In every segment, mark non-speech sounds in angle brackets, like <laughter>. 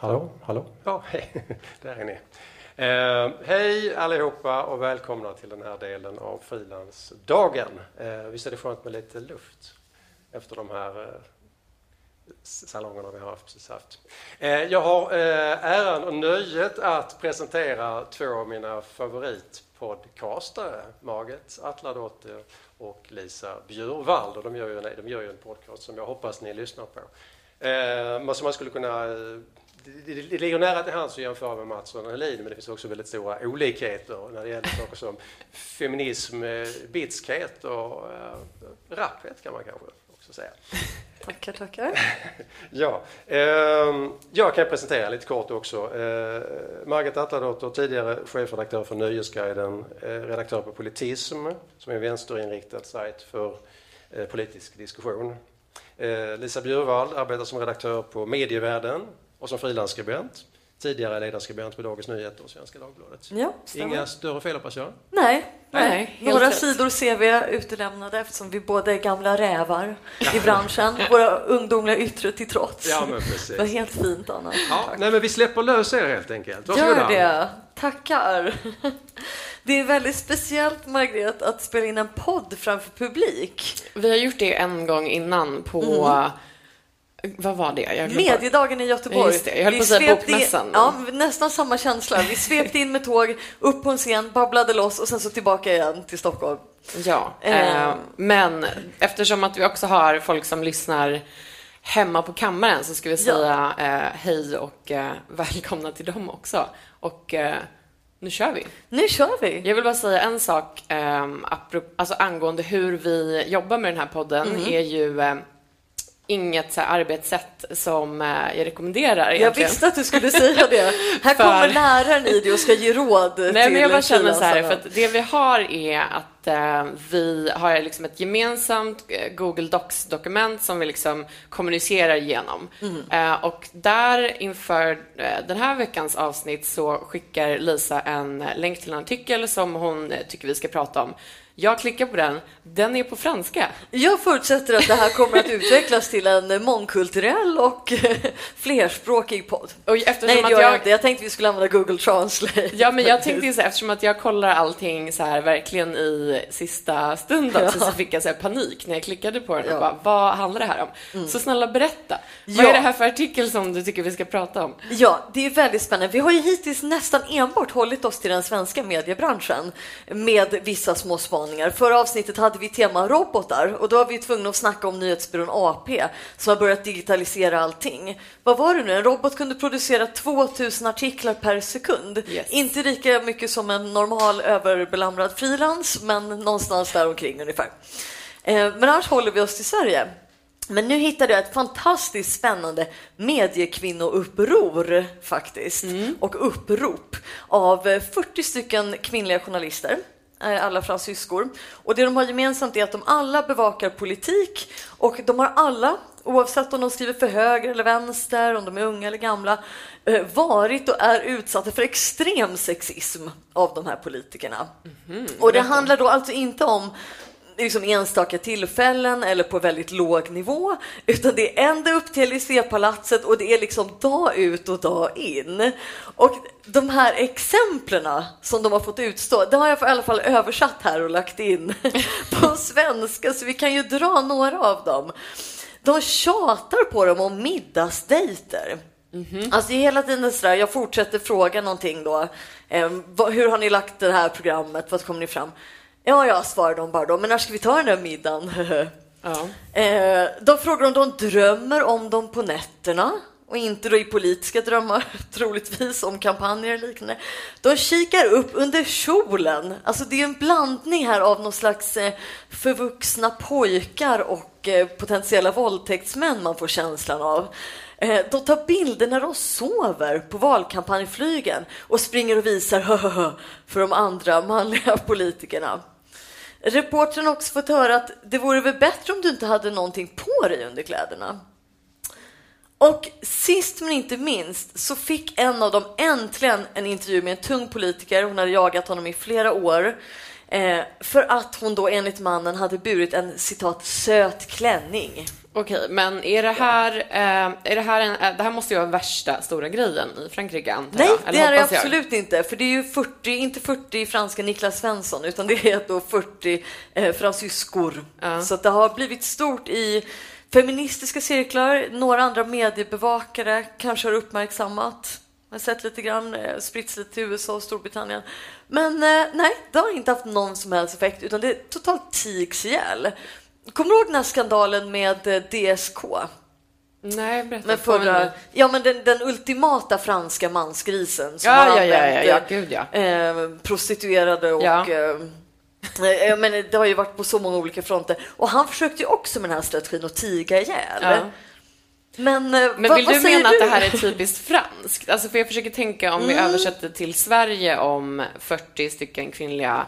Hallå, hallå. Ja, hej. <laughs> Där är ni. Eh, hej allihopa och välkomna till den här delen av frilansdagen. Eh, visst är det skönt med lite luft efter de här eh, salongerna vi har precis haft. Eh, jag har eh, äran och nöjet att presentera två av mina favoritpodcastare, Margit Atladotter och Lisa Bjurvald. Och de, gör ju en, de gör ju en podcast som jag hoppas ni lyssnar på. Eh, som man skulle kunna det, det, det ligger nära till hands att jämföra med Mattsson och Helin, men det finns också väldigt stora olikheter när det gäller saker som feminism, eh, bitskhet och äh, rapphet kan man kanske också säga. Tackar, tackar. <laughs> ja, eh, jag kan presentera lite kort också. Eh, Margit Atladotter, tidigare chefredaktör för Nöjesguiden, eh, redaktör på Politism, som är en vänsterinriktad sajt för eh, politisk diskussion. Eh, Lisa Bjurvald arbetar som redaktör på Medievärlden, och som frilansskribent. Tidigare ledarskribent på Dagens Nyheter och Svenska Dagbladet. Ja, Inga större fel hoppas jag? Nej, nej. nej några rätt. sidor CV utelämnade eftersom vi båda är gamla rävar i <laughs> branschen. Våra ungdomliga yttre till trots. Ja, men precis. Det var helt fint, Anna. Ja, nej, men vi släpper lös er helt enkelt. Varsågoda. Gör det. Tackar. <laughs> Det är väldigt speciellt, Margret, att spela in en podd framför publik. Vi har gjort det en gång innan på mm vad var det? Jag Mediedagen i Göteborg. Just det. Jag höll på att säga bokmässan. In, ja, nästan samma känsla. Vi svepte in med tåg, upp på en scen, babblade loss och sen så tillbaka igen till Stockholm. Ja, eh. Eh, men eftersom att vi också har folk som lyssnar hemma på kammaren så ska vi säga ja. eh, hej och eh, välkomna till dem också. Och eh, nu kör vi. Nu kör vi. Jag vill bara säga en sak eh, alltså angående hur vi jobbar med den här podden mm. är ju inget så arbetssätt som eh, jag rekommenderar. Egentligen. Jag visste att du skulle säga det. <laughs> Här för... kommer läraren i det och ska ge råd <laughs> Nej, till men jag bara känner så här, för att det vi har är att eh, vi har liksom ett gemensamt eh, Google Docs-dokument som vi liksom kommunicerar igenom. Mm. Eh, och där inför eh, den här veckans avsnitt så skickar Lisa en länk till en artikel som hon tycker vi ska prata om. Jag klickar på den. Den är på franska. Jag förutsätter att det här kommer att utvecklas till en mångkulturell och <laughs> flerspråkig podd. Och eftersom Nej, det gör jag inte. Jag tänkte vi skulle använda Google Translate. Ja, men jag tänkte så här, eftersom att jag kollar allting så här verkligen i sista stund ja. så fick jag så panik när jag klickade på den och ja. bara, vad handlar det här om? Mm. Så snälla berätta. Ja. Vad är det här för artikel som du tycker vi ska prata om? Ja, det är väldigt spännande. Vi har ju hittills nästan enbart hållit oss till den svenska mediebranschen med vissa små spaningar spaningar. Förra avsnittet hade vi tema robotar och då var vi tvungna att snacka om nyhetsbyrån AP som har börjat digitalisera allting. Vad var det nu? En robot kunde producera 2000 artiklar per sekund. Yes. Inte lika mycket som en normal överbelamrad frilans, men någonstans där omkring ungefär. Eh, men annars håller vi oss till Sverige. Men nu hittade jag ett fantastiskt spännande mediekvinnouppror faktiskt mm. och upprop av 40 stycken kvinnliga journalister Eh, alla fransyskor. Och det de har gemensamt är att de alla bevakar politik och de har alla, oavsett om de skriver för höger eller vänster, om de är unga eller gamla, eh, varit och är utsatta för extrem sexism av de här politikerna. Mm -hmm. Och det handlar då alltså inte om liksom enstaka tillfällen eller på väldigt låg nivå, utan det är ända upp till Élysée-palatset och det är liksom dag ut och dag in. Och de här exemplen som de har fått utstå, det har jag i alla fall översatt här och lagt in <laughs> på svenska, så vi kan ju dra några av dem. De tjatar på dem om middagsdejter. Mm -hmm. Alltså hela tiden sådär, jag fortsätter fråga någonting då. Eh, vad, hur har ni lagt det här programmet? Vad kommer ni fram? Ja, jag svarar de bara då, men när ska vi ta den där middagen? <laughs> ja. eh, de frågar om de drömmer om dem på nätterna och inte då i politiska drömmar, <laughs> troligtvis om kampanjer och liknande. De kikar upp under kjolen. Alltså det är en blandning här av någon slags eh, förvuxna pojkar och eh, potentiella våldtäktsmän man får känslan av. Eh, de tar bilder när de sover på valkampanjflygen och springer och visar <laughs> för de andra manliga <laughs> politikerna. Reportern har också fått höra att det vore väl bättre om du inte hade någonting på dig under kläderna. Och sist men inte minst så fick en av dem äntligen en intervju med en tung politiker. Hon hade jagat honom i flera år. Eh, för att hon då enligt mannen hade burit en citat söt klänning. Okej, men är det här, eh, är det här en, eh, det här måste ju vara värsta stora grejen i Frankrike antar Nej, jag? Nej, det är det absolut inte, för det är ju 40, inte 40 franska Niklas Svensson, utan det är då 40 eh, fransyskor. Ja. Så det har blivit stort i feministiska cirklar, några andra mediebevakare kanske har uppmärksammat. Jag har sett lite grann, eh, spritts lite till USA och Storbritannien. Men eh, nej, det har inte haft någon som helst effekt, utan det är totalt tigs ihjäl. Kommer du ihåg den här skandalen med eh, DSK? Nej, berätta. Men förra, ja, men den, den ultimata franska mansgrisen som ja, har ja, ja, ja, Gud. Eh, prostituerade och ja. eh, men det har ju varit på så många olika fronter. Och han försökte ju också med den här strategin att tiga ihjäl. Men, eh, Men vill du mena du? att det här är typiskt franskt? Alltså för jag försöker tänka om mm. vi översätter till Sverige om 40 stycken kvinnliga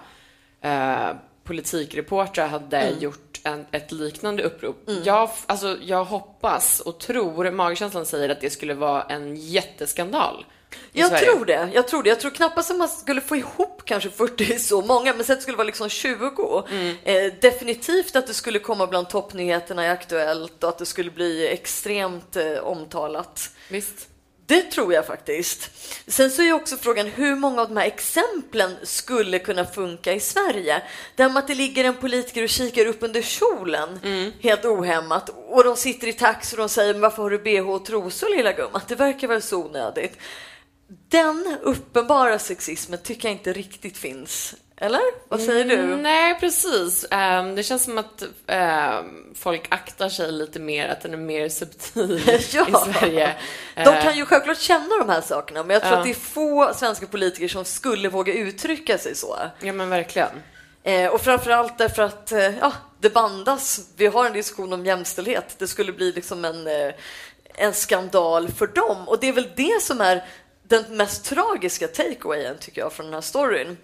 eh, politikreportrar hade mm. gjort en, ett liknande upprop. Mm. Jag, alltså, jag hoppas och tror, magkänslan säger att det skulle vara en jätteskandal. Jag Sverige. tror det. Jag tror det. Jag tror knappast att man skulle få ihop kanske 40 så många, men sen skulle det vara liksom 20. Mm. Eh, definitivt att det skulle komma bland toppnyheterna i Aktuellt och att det skulle bli extremt eh, omtalat. Visst. Det tror jag faktiskt. Sen så är också frågan hur många av de här exemplen skulle kunna funka i Sverige. Det här med att det ligger en politiker och kikar upp under kjolen mm. helt ohämmat och de sitter i taxi och de säger varför har du bh och trosor lilla gumman? Det verkar väl så onödigt. Den uppenbara sexismen tycker jag inte riktigt finns eller? Vad säger du? Mm, nej, precis. Um, det känns som att um, folk aktar sig lite mer, att den är mer subtil <laughs> ja. i Sverige. De kan eh. ju självklart känna de här sakerna, men jag tror ja. att det är få svenska politiker som skulle våga uttrycka sig så. Ja, men verkligen. Uh, och framförallt därför att uh, ja, det bandas. Vi har en diskussion om jämställdhet. Det skulle bli liksom en, uh, en skandal för dem. Och det är väl det som är den mest tragiska takeawayen, tycker jag, från den här storyn.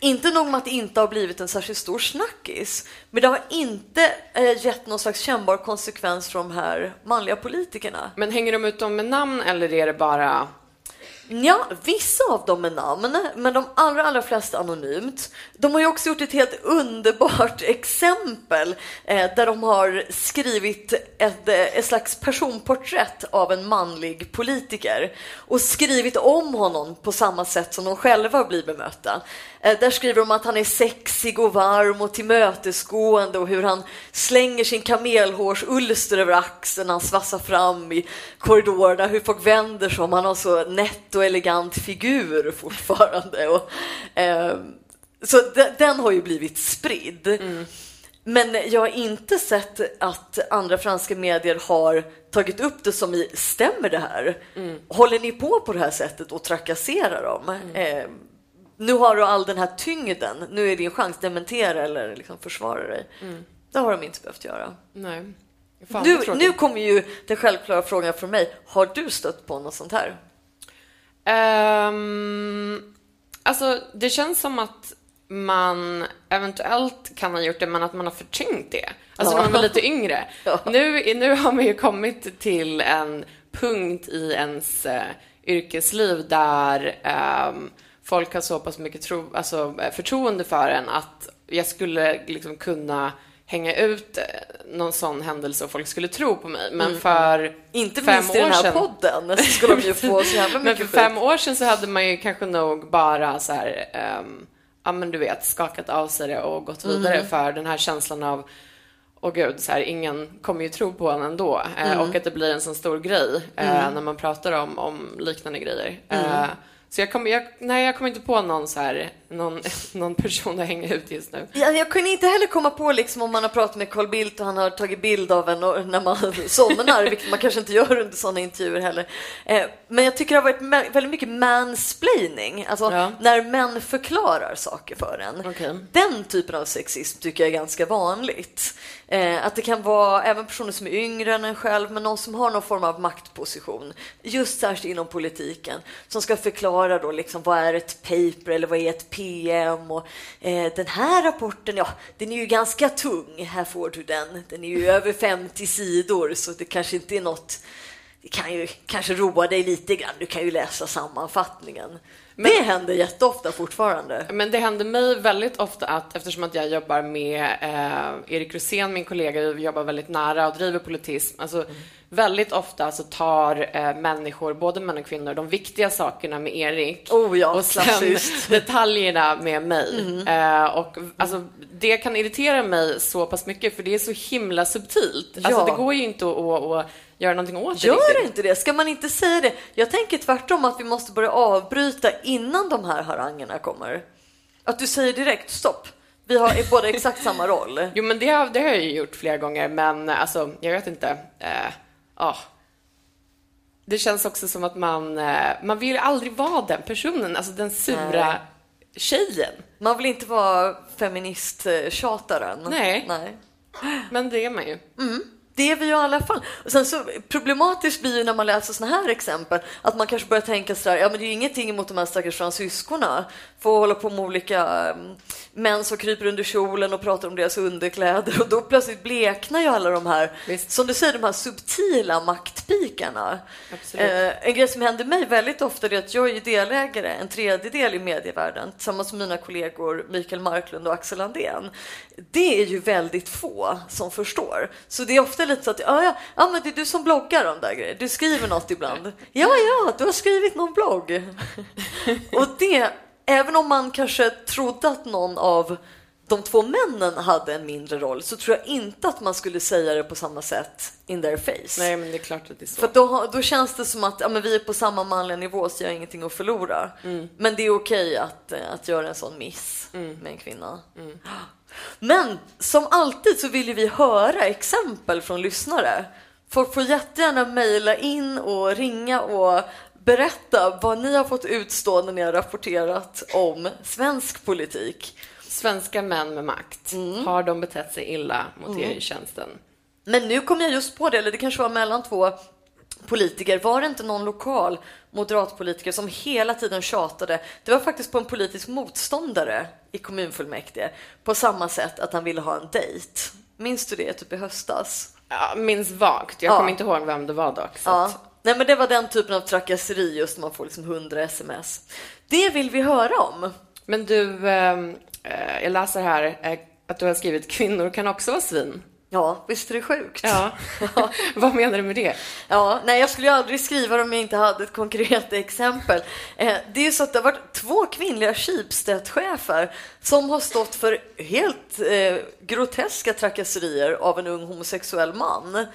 Inte nog med att det inte har blivit en särskilt stor snackis, men det har inte eh, gett någon slags kännbar konsekvens för de här manliga politikerna. Men hänger de ut dem med namn eller är det bara Ja, vissa av dem är namn, men de allra, allra flesta anonymt. De har ju också gjort ett helt underbart <laughs> exempel eh, där de har skrivit ett, eh, ett slags personporträtt av en manlig politiker och skrivit om honom på samma sätt som de själva blir bemötta. Eh, där skriver de att han är sexig och varm och tillmötesgående och hur han slänger sin kamelhårsulster över axeln när han svassar fram i korridorerna, hur folk vänder sig om han har så nätt och elegant figur fortfarande. Och, eh, så den har ju blivit spridd. Mm. Men jag har inte sett att andra franska medier har tagit upp det som i stämmer det här? Mm. Håller ni på på det här sättet och trakasserar dem? Mm. Eh, nu har du all den här tyngden, nu är din chans, dementera eller liksom försvara dig. Mm. Det har de inte behövt göra. Nej. nu, nu kommer ju den självklara frågan från mig. Har du stött på något sånt här? Um, alltså, det känns som att man eventuellt kan ha gjort det, men att man har förträngt det. Alltså ja. när man var lite yngre. <laughs> Ja. Nu, nu har man ju kommit till en punkt i ens uh, yrkesliv där um, folk har så pass mycket tro, alltså, förtroende för en att jag skulle liksom kunna hänga ut eh, någon sån händelse och folk skulle tro på mig. Men för Inte fem minst i den år här sedan- podden så skulle de ju få så jävla <laughs> Men mycket för fem år sedan så hade man ju kanske nog bara så här, ehm, ja men du vet, skakat av sig det och gått vidare Mm. för den här känslan av Åh gud, så här, ingen kommer ju tro på en ändå. Eh, Mm. och att det blir en sån stor grej eh, när man pratar om, om liknande grejer. Mm. Eh, så jag kommer, jag, nej, jag kommer inte på någon, så här, någon, <laughs> någon person att hänga ut just nu. Ja, jag kunde inte heller komma på liksom om man har pratat med Carl Bildt och han har tagit bild av en och, när man <laughs> somnar, vilket man kanske inte gör under sådana intervjuer heller. Eh, men jag tycker det har varit väldigt mycket mansplaining, alltså Ja. när män förklarar saker för en. Okej. Den typen av sexism tycker jag är ganska vanligt. Eh, att det kan vara även personer som är yngre än en själv, men någon som har någon form av maktposition, just särskilt inom politiken, som ska förklara då liksom vad är ett paper eller vad är ett PM och eh, den här rapporten, ja, den är ju ganska tung. Här får du den. Den är ju <laughs> över 50 sidor, så det kanske inte är något det kan ju kanske roa dig lite grann. Du kan ju läsa sammanfattningen. det händer jätteofta fortfarande. Men det händer mig väldigt ofta att eftersom att jag jobbar med eh, Erik Rosén, min kollega, vi jobbar väldigt nära och driver politism. Alltså, Väldigt ofta så tar eh, människor, både män och kvinnor, de viktiga sakerna med Erik Oh ja, och sen klassiskt. <laughs> detaljerna med mig. Eh, och, alltså, det kan irritera mig så pass mycket för det är så himla subtilt. Alltså, Ja. det går ju inte att, att, att göra någonting åt det Gör riktigt. inte det? Ska man inte säga det? Jag tänker tvärtom att vi måste börja avbryta innan de här harangerna kommer. Att du säger direkt stopp. Vi har båda exakt samma roll. <laughs> Jo, men det har, det har jag ju gjort flera gånger, men alltså, jag vet inte. Eh, ja. Det känns också som att man, eh, man vill aldrig vara den personen, alltså den sura Nej. tjejen. Man vill inte vara feministtjataren. Nej. Nej. Men det är man ju. Det är vi ju i alla fall. Och sen så problematiskt blir ju när man läser såna här exempel att man kanske börjar tänka sådär, ja men det är ju ingenting emot de här stackars fransyskorna. Få hålla på med olika um, män som kryper under kjolen och pratar om deras underkläder och då plötsligt bleknar ju alla de här, Visst. som du säger, de här subtila maktpikarna. Eh, en grej som händer mig väldigt ofta är att jag är delägare, en tredjedel i medievärlden, tillsammans med mina kollegor Mikael Marklund och Axel Andén. Det är ju väldigt få som förstår. Så det är ofta lite så att, ja, ja, ja men det är du som bloggar om där grejer. Du skriver något ibland. Ja, ja, du har skrivit någon blogg. <laughs> och det, även om man kanske trodde att någon av de två männen hade en mindre roll så tror jag inte att man skulle säga det på samma sätt in their face. Nej, men det är klart att det är så. För då, då känns det som att ja, men vi är på samma manliga nivå så jag har ingenting att förlora. Men det är okej att, eh, att göra en sån miss med en kvinna. Men som alltid så vill vi höra exempel från lyssnare. Folk får jättegärna mejla in och ringa och berätta vad ni har fått utstå när ni har rapporterat om svensk politik. Svenska män med makt, Mm. har de betett sig illa mot er i tjänsten? Men nu kom jag just på det, eller det kanske var mellan två politiker. Var det inte någon lokal moderatpolitiker som hela tiden tjatade? Det var faktiskt på en politisk motståndare i kommunfullmäktige på samma sätt att han ville ha en dejt. Minns du det typ i höstas? Ja, minns vagt. Jag Ja. kommer inte ihåg vem det var dock. Så Ja. att, Nej, men det var den typen av trakasseri just när man får liksom 100 sms. Det vill vi höra om. men du, ehm, eh, jag läser här eh, att du har skrivit kvinnor kan också vara svin. Ja, visst är det sjukt? Ja. <laughs> <laughs> Vad menar du med det? Ja, nej, jag skulle ju aldrig skriva det om jag inte hade ett konkret exempel. Eh, det är ju så att det har varit två kvinnliga Schibsted-chefer som har stått för helt eh, groteska trakasserier av en ung homosexuell man.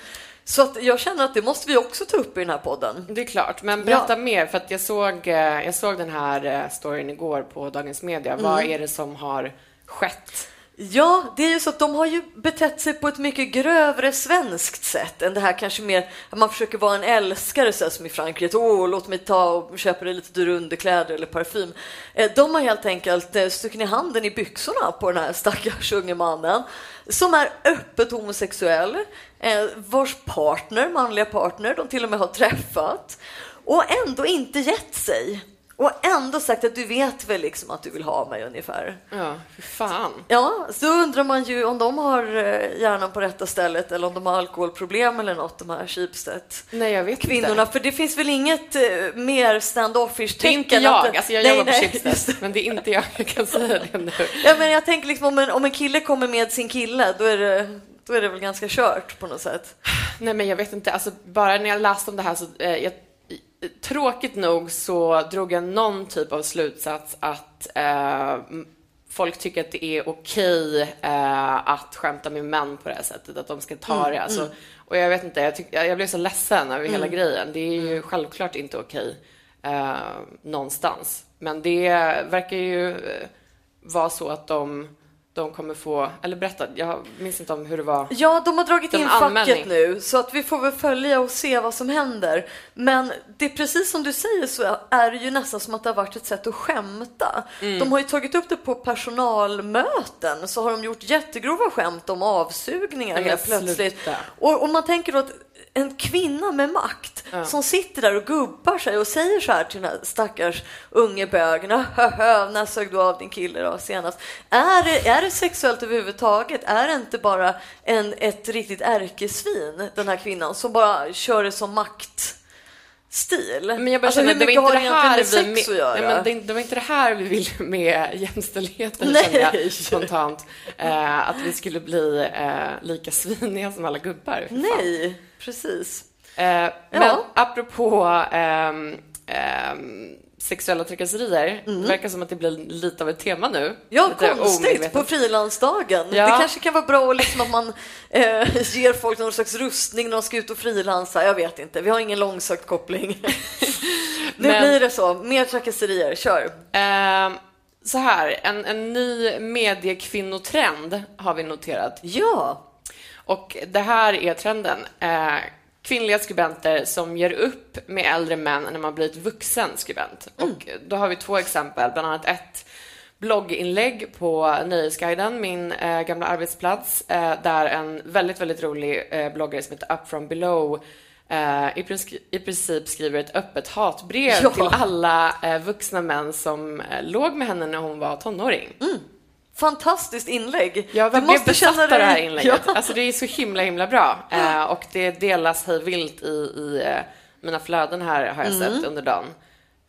Så att jag känner att det måste vi också ta upp i den här podden. Det är klart, men berätta Ja. mer för att jag såg, eh, jag såg den här eh, storyn igår på Dagens Media. Vad Mm. är det som har skett? Ja, det är ju så att de har ju betett sig på ett mycket grövre svenskt sätt än det här kanske mer att man försöker vara en älskare så som i Frankrike. Åh, låt mig ta och köpa dig lite dyra underkläder eller parfym. Eh, De har helt enkelt stuckit ner handen i byxorna på den här stackars unge mannen som är öppet homosexuell, vars partner, manliga partner, de till och med har träffat och ändå inte gett sig. och ändå sagt att du vet väl liksom att du vill ha mig ungefär. Ja, fy fan. Ja, så undrar man ju om de har eh, hjärnan på rätta stället eller om de har alkoholproblem eller något, de här Schibsted Nej, jag vet kvinnorna. inte. För det finns väl inget eh, mer standoffish Det är inte tecken jag. att- Alltså, jag Nej, jobbar nej, på Schibsted, men det är inte jag. Jag kan säga det nu. Ja, men jag tänker liksom om en, om en kille kommer med sin kille, då är det, då är det väl ganska kört på något sätt. Nej, men jag vet inte. Alltså, bara när jag läste om det här så... Eh, jag, tråkigt nog så drog jag någon typ av slutsats att eh, folk tycker att det är okej eh, att skämta med män på det här sättet, att de ska ta det. Alltså, Och jag vet inte, jag, tyck, jag blev så ledsen över hela grejen. Det är ju självklart inte okej eh, någonstans. Men det verkar ju eh, vara så att de, de kommer få... Eller berätta, jag minns inte om hur det var. Ja, de har dragit in anmälning. facket nu, så att vi får väl följa och se vad som händer. Men det är precis som du säger så är det ju nästan som att det har varit ett sätt att skämta. Mm. De har ju tagit upp det på personalmöten, så har de gjort jättegrova skämt om avsugningar helt plötsligt. Och, och man tänker då att en kvinna med makt som sitter där och gubbar sig och säger så här till den här stackars unge bögen. "Höhö, När sög du av din kille då senast? Är det, är det sexuellt överhuvudtaget? Är det inte bara en, ett riktigt ärkesvin, den här kvinnan, som bara kör det som maktstil? Men jag bara alltså, känner, det var inte det här vi att göra? nej, men det, det var inte det här vi ville med <laughs> jämställdheten, kände jag spontant. Eh, att vi skulle bli eh, lika sviniga som alla gubbar. Fan. Nej, precis. Eh, men Ja. apropå ehm, ehm, sexuella trakasserier, det verkar som att det blir lite av ett tema nu. Mm. Ja, Lite konstigt på frilansdagen. Ja. Det kanske kan vara bra liksom att man eh, ger folk någon slags rustning när de ska ut och frilansa. Jag vet inte, vi har ingen långsökt koppling. <laughs> nu Men- blir det så. Mer trakasserier, kör. Ehm, så här, en, en ny mediekvinnotrend har vi noterat. Ja, Och det här är trenden. Eh, kvinnliga skribenter som ger upp med äldre män när man blivit vuxen skribent. Och då har vi två exempel, bland annat ett blogginlägg på Nöjesguiden, min eh, gamla arbetsplats, eh, där en väldigt, väldigt rolig eh, bloggare som heter Up from below eh, i, princip, i princip skriver ett öppet hatbrev Ja. till alla eh, vuxna män som eh, låg med henne när hon var tonåring. Fantastiskt inlägg. Jag Du måste känna av det här dig- inlägget. Ja. Alltså det är så himla, himla bra. Eh, och det delas hej vilt i, i eh, mina flöden här, har jag Mm. sett under dagen.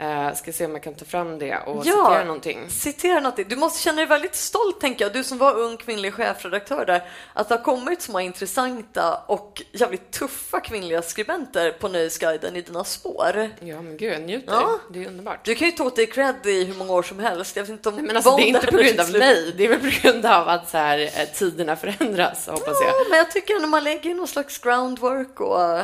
Eh, ska se om jag kan ta fram det och Ja. citera någonting. Citera något. Du måste känna dig väldigt stolt, tänker jag, du som var ung kvinnlig chefredaktör där, att det har kommit så många intressanta och jävligt tuffa kvinnliga skribenter på Nöjesguiden i dina spår. Ja, men gud, jag njuter. Ja. Det är underbart. Du kan ju ta åt dig cred i hur många år som helst. Jag vet inte om Men alltså, det är inte på grund av mig. Det är väl på grund av att så här, eh, tiderna förändras, hoppas jag. Ja, men jag tycker när man lägger någon slags groundwork och...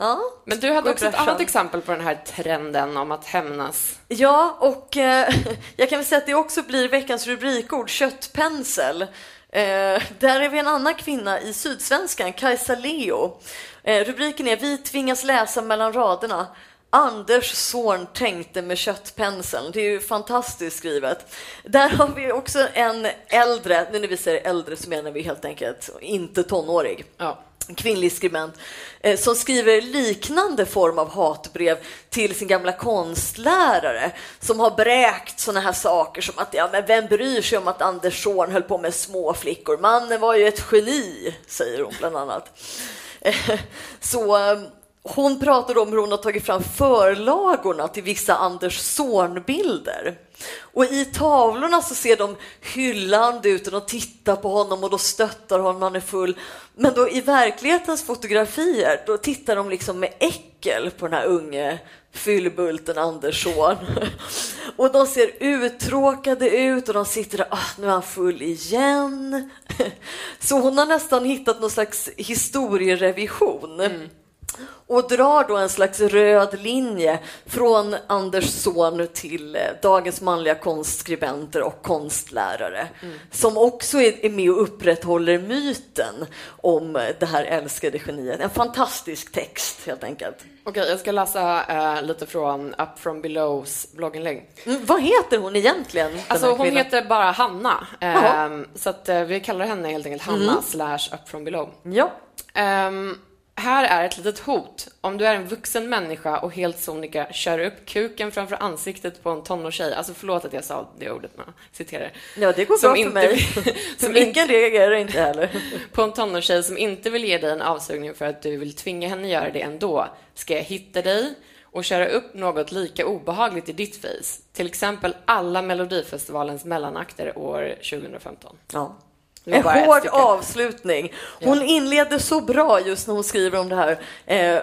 Ja, Men du hade också ett annat exempel på den här trenden om att hämnas. ja och eh, <laughs> jag kan väl säga att det också blir veckans rubrikord, köttpensel. Eh, där är vi en annan kvinna i Sydsvenskan, Kajsa Leo. Eh, rubriken är Vi tvingas läsa mellan raderna. Anders son tänkte med köttpenseln. Det är ju fantastiskt skrivet. Där har vi också en äldre, nu när vi säger äldre så menar vi helt enkelt inte tonårig Ja kvinnlig skribent, eh, som skriver liknande form av hatbrev till sin gamla konstlärare som har bräkt sådana här saker som att ja, men vem bryr sig om att Andersson höll på med små flickor? Mannen var ju ett geni, säger hon bland annat. <laughs> Så eh, hon pratar om hur hon har tagit fram förlagorna till vissa Anders Zorn-bilder. Och i tavlorna så ser de hyllande ut och de tittar på honom och då stöttar honom när han är full. Men då i verklighetens fotografier, då tittar de liksom med äckel på den här unge fyllbulten Andersson. Och de ser uttråkade ut och de sitter där, ah, nu är han full igen. Så hon har nästan hittat någon slags historierevision mm och drar då en slags röd linje från Anders son till eh, dagens manliga konstskribenter och konstlärare som också är med och upprätthåller myten om eh, det här älskade geniet. En fantastisk text helt enkelt. Okej, jag ska läsa eh, lite från Up from belows blogginlägg. Mm, vad heter hon egentligen? Alltså hon heter bara Hanna. Ehm, så att, eh, vi kallar henne helt enkelt Hanna slash up from below. Ja. Ehm, här är ett litet hot. Om du är en vuxen människa och helt sonika kör upp kuken framför ansiktet på en tonårstjej. Alltså förlåt att jag sa det ordet jag citerar. Ja, det går Som bra för inte- mig. <laughs> som Ingen reagerar inte heller. <laughs> På en tonårstjej som inte vill ge dig en avsugning för att du vill tvinga henne göra det ändå. Ska jag hitta dig och köra upp något lika obehagligt i ditt face? Till exempel alla Melodifestivalens mellanakter år 2015. Ja. En hård avslutning. Hon inleder så bra just när hon skriver om det här. Eh,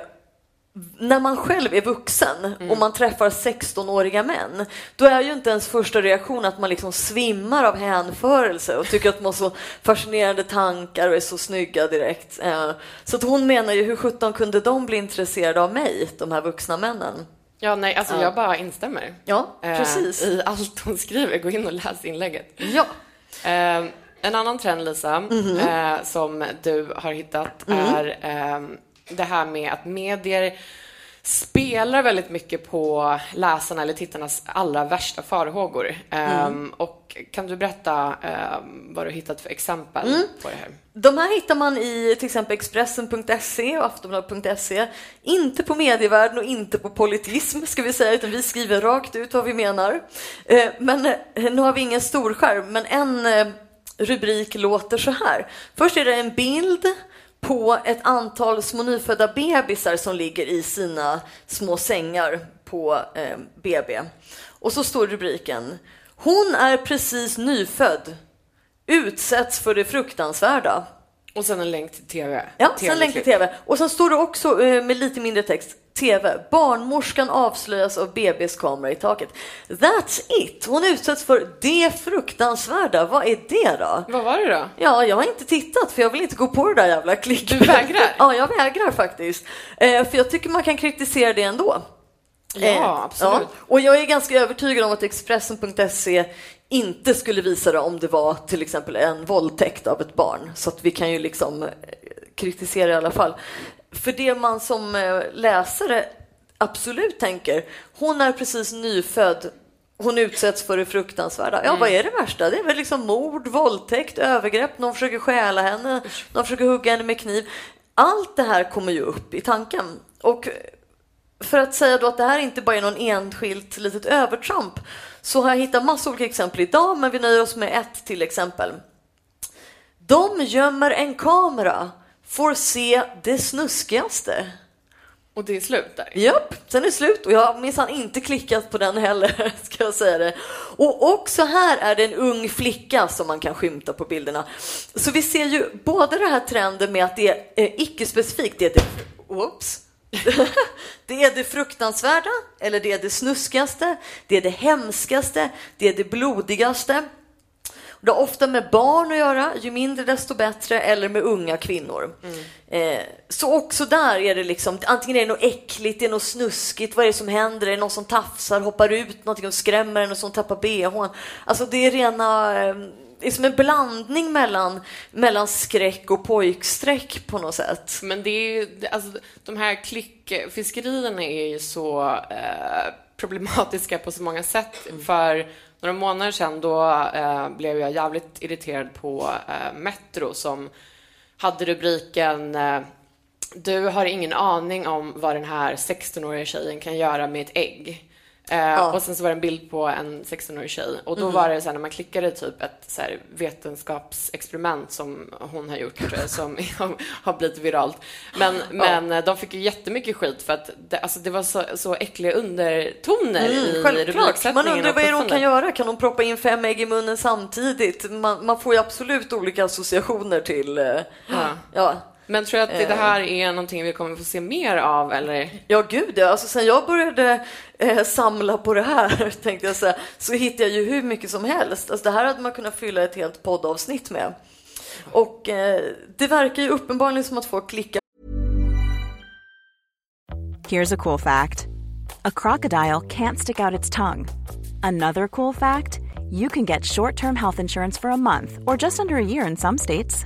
när man själv är vuxen Mm. och man träffar 16-åriga män, då är ju inte ens första reaktion att man liksom svimmar av hänförelse och tycker att de har så fascinerande tankar och är så snygga direkt. Eh, så att hon menar ju, hur sjutton kunde de bli intresserade av mig, de här vuxna männen? Ja, nej, alltså jag bara instämmer. Ja, Eh, precis. I allt hon skriver. Gå in och läs inlägget. Ja. En annan trend, Lisa, Mhm. eh, som du har hittat Mm. är eh, det här med att medier spelar väldigt mycket på läsarna eller tittarnas allra värsta farhågor. Eh, Mm. Och kan du berätta eh, vad du hittat för exempel Mm. på det här? De här hittar man i till exempel Expressen.se och Aftonbladet.se. Inte på medievärlden och inte på politism, ska vi säga, utan vi skriver rakt ut vad vi menar. Eh, Men eh, nu har vi ingen storskärm, men en eh, rubrik låter så här. Först är det en bild på ett antal små nyfödda bebisar som ligger i sina små sängar på eh, BB. Och så står rubriken Hon är precis nyfödd utsätts för det fruktansvärda. Och sen en länk till TV. Ja, sen länk till. TV. Och sen står det också eh, med lite mindre text, TV. Barnmorskan avslöjas av BBs kamera i taket. That's it! Hon utsätts för det fruktansvärda. Vad är det då? Vad var det då? Ja, jag har inte tittat för jag vill inte gå på det där jävla klicket. Du vägrar? <laughs> ja, jag vägrar faktiskt. Eh, för jag tycker man kan kritisera det ändå. Ja, Eh, absolut. Och jag är ganska övertygad om att Expressen.se inte skulle visa det om det var till exempel en våldtäkt av ett barn. Så att vi kan ju liksom eh, kritisera i alla fall. För det man som eh, läsare absolut tänker, hon är precis nyfödd, hon utsätts för det fruktansvärda. Ja, vad är det värsta? Det är väl liksom mord, våldtäkt, övergrepp, någon försöker stjäla henne, någon försöker hugga henne med kniv. Allt det här kommer ju upp i tanken. Och för att säga då att det här inte bara är någon enskilt litet övertramp så har jag hittat massa olika exempel idag, men vi nöjer oss med ett till exempel. De gömmer en kamera, får se det snuskigaste. Och det är slut där. Japp, sen är det slut och jag har minsann inte klickat på den heller, <laughs> ska jag säga det. Och också här är det en ung flicka som man kan skymta på bilderna. Så vi ser ju både det här trenden med att det är eh, icke-specifikt, det är det, oops. Det är det fruktansvärda, eller det är det snuskigaste, det är det hemskaste, det är det blodigaste. Det har ofta med barn att göra, ju mindre desto bättre, eller med unga kvinnor. Eh, så också där är det liksom, antingen är det något äckligt, det är något snuskigt, vad är det som händer? Är det någon som tafsar, hoppar ut någonting och skrämmer en och som tappar bhn? Alltså det är rena, eh, det är som en blandning mellan, mellan skräck och pojksträck på något sätt. Men det är ju, alltså, de här klickfiskerierna är ju så eh, problematiska på så många sätt. För några månader sedan då eh, blev jag jävligt irriterad på eh, Metro som hade rubriken eh, Du har ingen aning om vad den här 16-åriga tjejen kan göra med ett ägg. Eh, Och sen så var det en bild på en 16-årig tjej och då var det så här, när man klickade typ ett så här, vetenskapsexperiment som hon har gjort som <laughs> har blivit viralt. Men, men eh, de fick ju jättemycket skit för att det, alltså, det var så, så äckliga undertoner i Mm, Självklart. rubriksättningen. Man undrar vad är hon kan göra? Kan hon proppa in fem ägg i munnen samtidigt? Man, man får ju absolut olika associationer till... eh, Ja. Ja, Men tror jag att det, det här är någonting vi kommer få se mer av eller? ja gud ja. Alltså, sen jag började eh, samla på det här, <laughs> tänkte jag säga, så hittade jag ju hur mycket som helst. Alltså, det här hade man kunnat fylla ett helt poddavsnitt med. Och eh, det verkar ju uppenbarligen som att folk klickar Here's a cool fact a crocodile can't stick out its tongue. Another cool fact you can get short term health insurance for a month or just under a year in some states.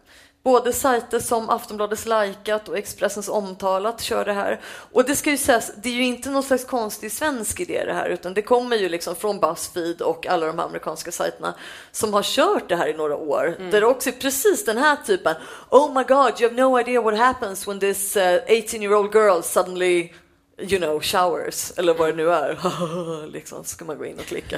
Både sajter som Aftonbladets Likat och Expressens Omtalat kör det här. Och det ska ju sägas, det är ju inte någon slags konstig svensk idé det här, utan det kommer ju liksom från Buzzfeed och alla de amerikanska sajterna som har kört det här i några år. Mm. Där det också är precis den här typen. Oh my God, you have no idea what happens when this 18 uh, year old girl suddenly you know, showers eller vad det nu är. <laughs> liksom ska man gå in och klicka.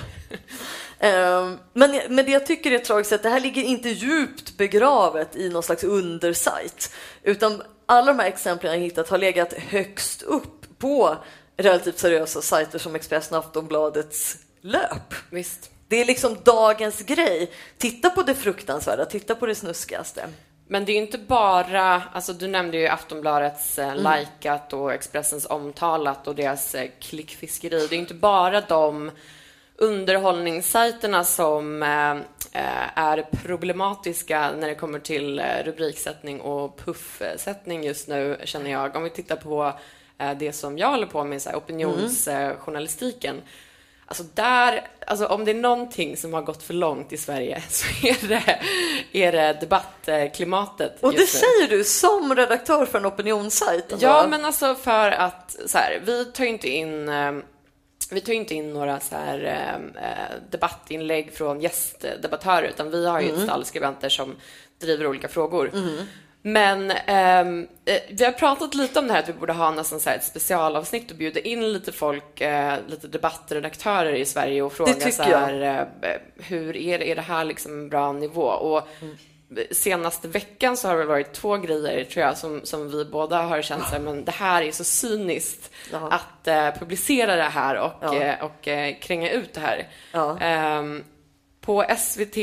um, men, men det jag tycker är tragiskt är att det här ligger inte djupt begravet i någon slags undersajt, utan alla de här exemplen jag hittat har legat högst upp på relativt seriösa sajter som Expressen och Aftonbladets löp. Visst. Det är liksom dagens grej. Titta på det fruktansvärda, titta på det snuskigaste. Men det är inte bara, alltså du nämnde ju Aftonbladets eh, mm. Likat och Expressens Omtalat och deras eh, klickfiskeri. Det är inte bara de underhållningssajterna som eh, eh, är problematiska när det kommer till eh, rubriksättning och puffsättning just nu, känner jag. Om vi tittar på eh, det som jag håller på med, så här, opinionsjournalistiken, mm Alltså där, alltså om det är någonting som har gått för långt i Sverige <laughs> så är det, är det debattklimatet. Och det nu. säger du som redaktör för en opinionssajt? Alltså. Ja, men alltså för att så här, vi tar inte in ehm, vi tar inte in några så här, eh, debattinlägg från gästdebattörer, utan vi har ju mm. ett stall skribenter som driver olika frågor. Mm. Men ehm, eh, vi har pratat lite om det här att vi borde ha nästan så ett specialavsnitt och bjuda in lite folk, eh, lite debattredaktörer i Sverige och fråga så här, eh, hur är det, är det här liksom en bra nivå? Och mm. Senaste veckan så har det varit två grejer tror jag som, som vi båda har känt så här, men det här är så cyniskt Jaha. att eh, publicera det här och, ja. Eh, och eh, kränga ut det här. Ja. Ehm, på SVT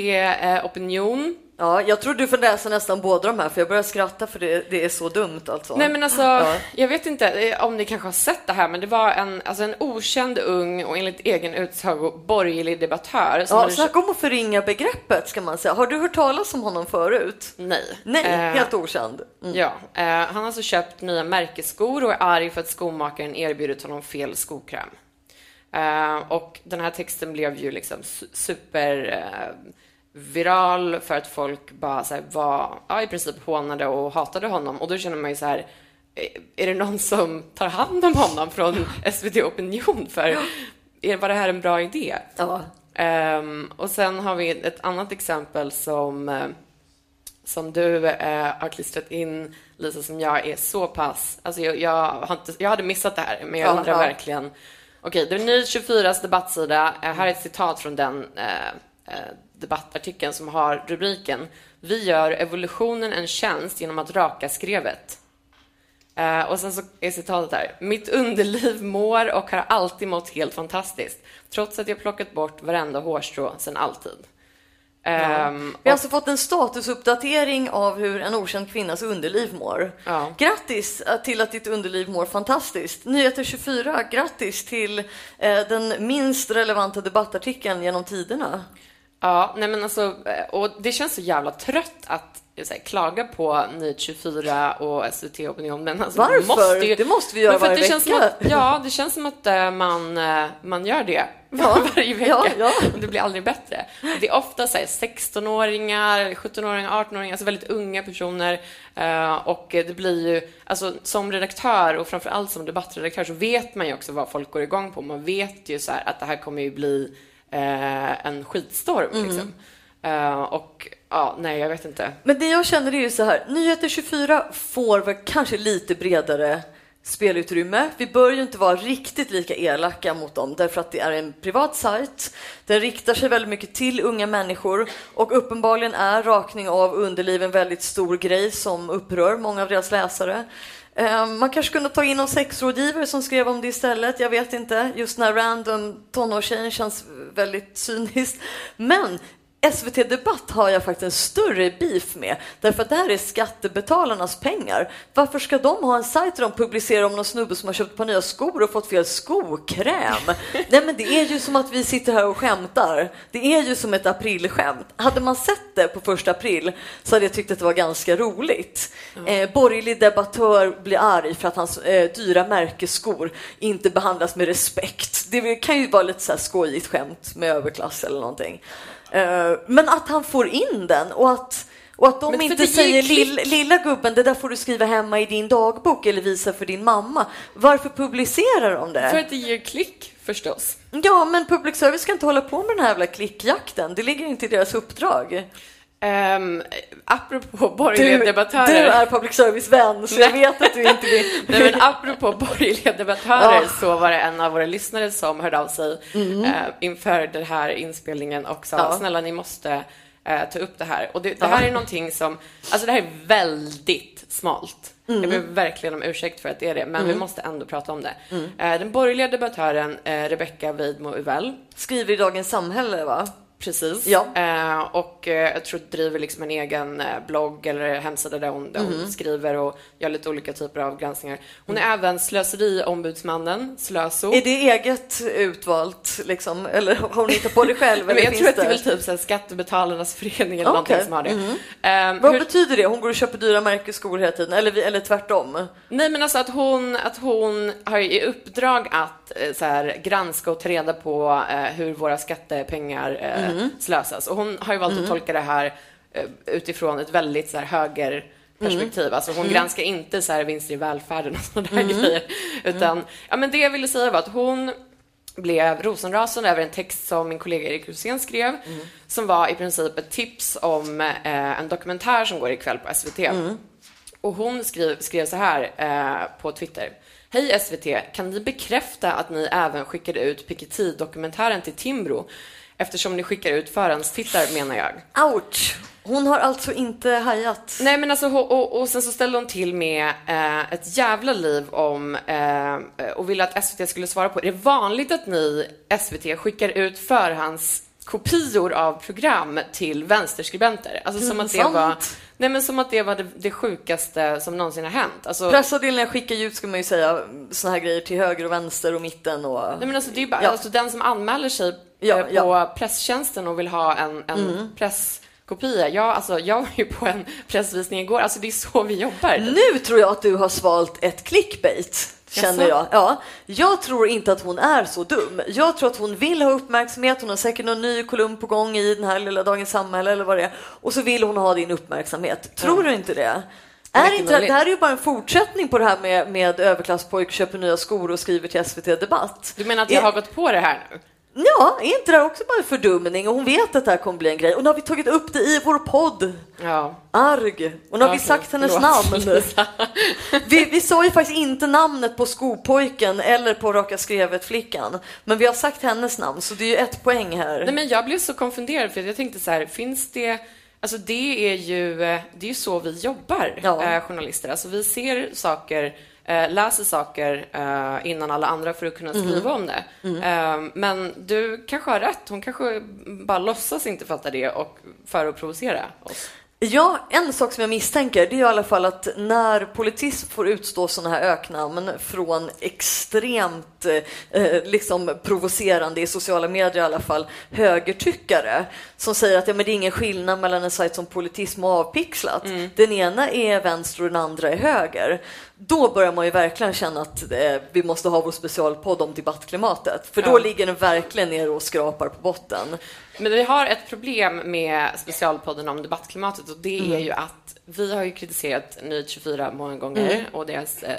Opinion Ja, jag tror du får läsa nästan båda de här, för jag börjar skratta för det, det är så dumt alltså. Nej, men alltså, ja. jag vet inte eh, om ni kanske har sett det här, men det var en, alltså en okänd ung och enligt egen utsago borgerlig debattör. Som ja, snacka om att förringa begreppet ska man säga. Har du hört talas om honom förut? Nej. Nej, eh, helt okänd. Mm. Ja, eh, han har alltså köpt nya märkesskor och är arg för att skomakaren erbjudit honom fel skokräm. Eh, och den här texten blev ju liksom super eh, viral för att folk bara så här, var ja, i princip hånade och hatade honom. Och då känner man ju så här, är det någon som tar hand om honom från SVT Opinion? För är, var det här en bra idé? Ja. Um, och sen har vi ett annat exempel som, uh, som du uh, har klistrat in, Lisa, som jag är så pass... Alltså jag, jag, inte, jag hade missat det här, men jag ja, undrar ja. verkligen... Okej, okay, det är Ny 24s debattsida. Uh, här är ett citat från den debattartikeln som har rubriken Vi gör evolutionen en tjänst genom att raka skrevet. Uh, och sen så är citatet här. Mitt underliv mår och har alltid mått helt fantastiskt, trots att jag plockat bort varenda hårstrå sedan alltid. Ja. Um, Vi har alltså fått en statusuppdatering av hur en okänd kvinnas underliv mår. Ja. Grattis till att ditt underliv mår fantastiskt. Nyheter 24, grattis till eh, den minst relevanta debattartikeln genom tiderna. Ja, nej men alltså, eh, och det känns så jävla trött att här, klaga på Nyhet 24 och SVT Opinion. Men alltså, Varför? Måste ju, det måste vi göra varje det vecka. Att, ja, det känns som att uh, man, man gör det <laughs> ja. <laughs> varje vecka. Ja, ja. Och det blir aldrig bättre. Det är ofta 16-åringar, 17-åringar, 18-åringar, alltså väldigt unga personer. Och det blir ju, alltså som redaktör och framför allt som debattredaktör så vet man ju också vad folk går igång på. Man vet ju så här, att det här kommer ju bli eh, en skitstorm. Mm. Liksom. Eh, och ja, nej, jag vet inte. Men det jag känner är ju så här, Nyheter 24 får väl kanske lite bredare spelutrymme. Vi bör ju inte vara riktigt lika elaka mot dem därför att det är en privat sajt. Den riktar sig väldigt mycket till unga människor och uppenbarligen är rakning av underliv en väldigt stor grej som upprör många av deras läsare. Eh, man kanske kunde ta in någon sexrådgivare som skrev om det istället. Jag vet inte. Just den här random tonårstjejen känns väldigt cyniskt. Men SVT Debatt har jag faktiskt en större beef med, därför att det här är skattebetalarnas pengar. Varför ska de ha en sajt där de publicerar om någon snubbe som har köpt par nya skor och fått fel skokräm? <laughs> Nej, men det är ju som att vi sitter här och skämtar. Det är ju som ett aprilskämt. Hade man sett det på första april så hade jag tyckt att det var ganska roligt. Eh, borgerlig debattör blir arg för att hans eh, dyra märkesskor inte behandlas med respekt. Det kan ju vara lite så här skojigt skämt med överklass eller någonting. Eh, Men att han får in den och att, och att de Men inte säger. "Lill- lilla gubben, det där får du skriva hemma i din dagbok eller visa för din mamma. Varför publicerar de det? För att det ger klick förstås. Ja, men public service ska inte hålla på med den här jävla klickjakten. Det ligger inte i deras uppdrag. Um, apropå <laughs> borgerliga Du, debattörer. du är public service-vän, så jag vet att du inte vill... <laughs> Nej, men apropå borgerliga debattörer Ja. Mm. så var det en av våra lyssnare som hörde av sig eh, inför den här inspelningen och sa Ja. snälla ni måste eh, ta upp det här. Och det, det här är någonting som, alltså det här är väldigt smalt. Mm. Jag ber verkligen om ursäkt för att det är det, men vi måste ändå prata om det. Mm. Eh, den borgerliga debattören Rebecca Weidmo Uvell Skriver i Dagens Samhälle, va? Precis. Ja. Eh, och eh, jag tror driver liksom en egen eh, blogg eller hemsida där hon, där hon skriver och gör lite olika typer av granskningar. Hon är även slöseriombudsmannen, Slöso. Är det eget utvalt, liksom? Eller har hon hittat på det själv? <laughs> Men jag tror att det är väl typ så här Skattebetalarnas förening eller Okej. någonting som har det. Mhm. Eh, Vad hur- betyder det? Hon går och köper dyra märkesskor hela tiden, eller, eller tvärtom? Nej, men alltså att hon, att hon har i uppdrag att eh, så här, granska och ta reda på eh, hur våra skattepengar Mhm. slösas. Och hon har ju valt att tolka det här eh, utifrån ett väldigt så här, högerperspektiv. Mm. Alltså hon granskar inte så här, vinster i välfärden och sådana där grejer. Utan, ja, men det jag ville säga var att hon blev rosenrasande över en text som min kollega Erik Rosén skrev, som var i princip ett tips om eh, en dokumentär som går ikväll på SVT. Och hon skrev, skrev så här eh, på Twitter. Hej SVT, kan ni bekräfta att ni även skickade ut Piketty-dokumentären till Timbro? Eftersom ni skickar ut förhandstittar menar jag. Ouch! Hon har alltså inte hajat. Nej men alltså, och, och, sen så ställde hon till med eh, ett jävla liv om eh, och ville att SVT skulle svara på. Är det vanligt att ni, SVT, skickar ut förhandskopior av program till vänsterskribenter? Alltså som att det var, nej men som att det var det, det sjukaste som någonsin har hänt. Alltså, Pressavdelningen skickar ju ut, ska man ju säga, såna här grejer till höger och vänster och mitten och... Nej, men alltså, det är ju bara, Ja. alltså, den som anmäler sig Ja, eh, på ja. presstjänsten och vill ha en, en Mm. presskopia. Jag, alltså, jag var ju på en pressvisning igår. Alltså, det är så vi jobbar. Nu tror jag att du har svalt ett clickbait, känner jag. Ja, jag tror inte att hon är så dum. Jag tror att hon vill ha uppmärksamhet. Hon har säkert någon ny kolumn på gång i den här lilla Dagens Samhälle eller vad det är. Och så vill hon ha din uppmärksamhet. Tror du inte det? Är inte det, här är ju bara en fortsättning på det här med, med överklasspojk köper nya skor och skriver till SVT Debatt. Du menar att jag har gått på det här nu? Ja, är inte det också bara en fördumning? Och hon vet att det här kommer bli en grej. Och nu har vi tagit upp det i vår podd. Ja. Arg. Och nu har vi Okej, sagt hennes förlåt, namn. <laughs> Vi, vi sa ju faktiskt inte namnet på skopojken eller på Raka skrevet-flickan. Men vi har sagt hennes namn, så det är ju ett poäng här. Nej, men jag blev så konfunderad för jag tänkte så här, finns det Alltså det är ju, eh, det är ju så vi jobbar, Ja. eh, journalister. Alltså vi ser saker, läser saker eh, innan alla andra för att kunna skriva om det. Eh, men du kanske har rätt, hon kanske bara låtsas inte fatta det och för att provocera oss. Ja, en sak som jag misstänker det är i alla fall att när politism får utstå sådana här öknamn från extremt eh, liksom provocerande i sociala medier i alla fall högertyckare som säger att ja, men det är ingen skillnad mellan en sajt som politism och avpixlat. Den ena är vänster och den andra är höger. Då börjar man ju verkligen känna att eh, vi måste ha vår specialpodd om debattklimatet. För då Ja. ligger den verkligen ner och skrapar på botten. Men vi har ett problem med specialpodden om debattklimatet och det Mm. är ju att vi har ju kritiserat Nyhet 24 många gånger och deras eh,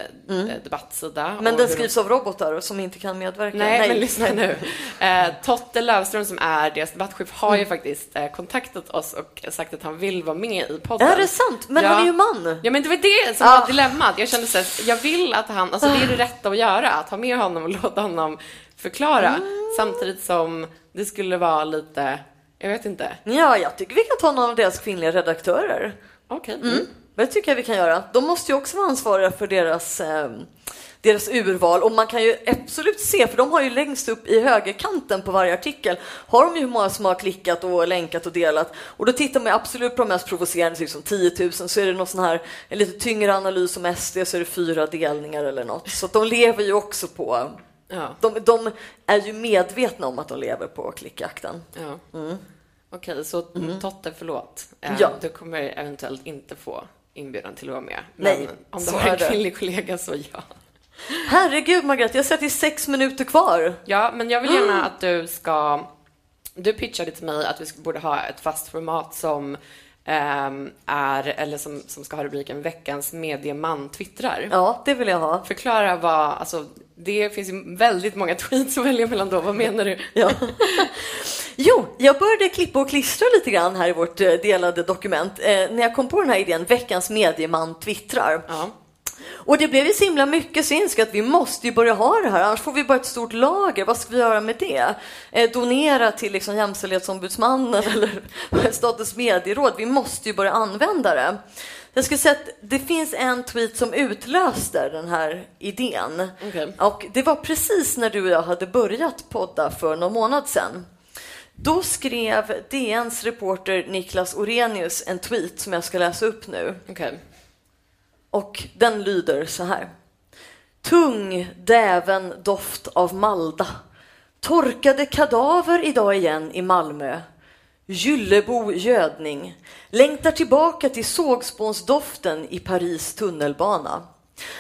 debattsida. Mm. Men och den hur de- skrivs av robotar som inte kan medverka. Nej, men lyssna nu. <laughs> Eh, Totte Löfström som är deras debattchef har Mm. ju faktiskt eh, kontaktat oss och sagt att han vill vara med i podden. Är det sant? Men ja. han är ju man. Ja, men det var det som Ah. var dilemmat. Jag kände så här, jag vill att han, alltså det är det rätta att göra, att ha med honom och låta honom förklara, Mm. samtidigt som det skulle vara lite, jag vet inte. Ja, jag tycker vi kan ta någon av deras kvinnliga redaktörer. Okej. Mm. Det tycker jag vi kan göra. De måste ju också vara ansvariga för deras, eh, deras urval och man kan ju absolut se, för de har ju längst upp i högerkanten på varje artikel har de ju hur många som har klickat och länkat och delat och då tittar man ju absolut på de mest provocerande, liksom 10 000 så är det någon sån här en lite tyngre analys om SD så är det fyra delningar eller något. Så de lever ju också på Ja. de, de är ju medvetna om att de lever på klickjakten. ja. Okej, så Totte, förlåt. Eh, Mm. Ja. Du kommer eventuellt inte få inbjudan till att vara med. Nej, Men om du har en kvinnlig kollega så ja. Herregud Margrethe, jag ser att det är sex minuter kvar. Ja, men jag vill gärna att du ska... Du pitchade till mig att vi borde ha ett fast format som ehm, är, eller som, som ska ha rubriken Veckans medieman twittrar. Ja, det vill jag ha. Förklara vad, alltså det finns ju väldigt många <laughs> tweets att välja mellan då. Vad menar du? Ja. <laughs> Jo, jag började klippa och klistra lite grann här i vårt eh, delade dokument eh, när jag kom på den här idén, veckans medieman twittrar. Ja. Och det blev ju så himla mycket så jag insåg att vi måste ju börja ha det här, annars får vi bara ett stort lager. Vad ska vi göra med det? Eh, donera till liksom Jämställdhetsombudsmannen <laughs> eller Statens medieråd. Vi måste ju börja använda det. Jag skulle säga att det finns en tweet som utlöste den här idén. Okej. Och det var precis när du och jag hade börjat podda för någon månad sedan. Då skrev DNs reporter Niklas Orenius en tweet som jag ska läsa upp nu. Okej. Och den lyder så här. Tung däven doft av Malda. Torkade kadaver idag igen i Malmö. Gyllebo gödning. Längtar tillbaka till sågspånsdoften i Paris tunnelbana.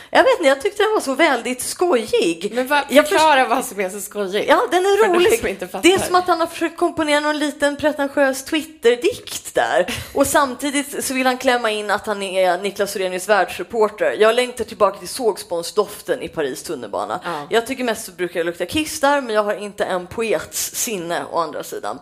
Jag vet inte, jag tyckte den var så väldigt skojig. Men vad, förklara vad som är så skojigt. Ja, den är rolig. Det är som att han har försökt komponera någon liten pretentiös Twitter-dikt där. Och samtidigt så vill han klämma in att han är Niklas Orenius världsreporter. Jag längtar tillbaka till sågspånsdoften i Paris tunnelbana. Ja. Jag tycker mest så brukar det lukta kiss där, men jag har inte en poets sinne å andra sidan.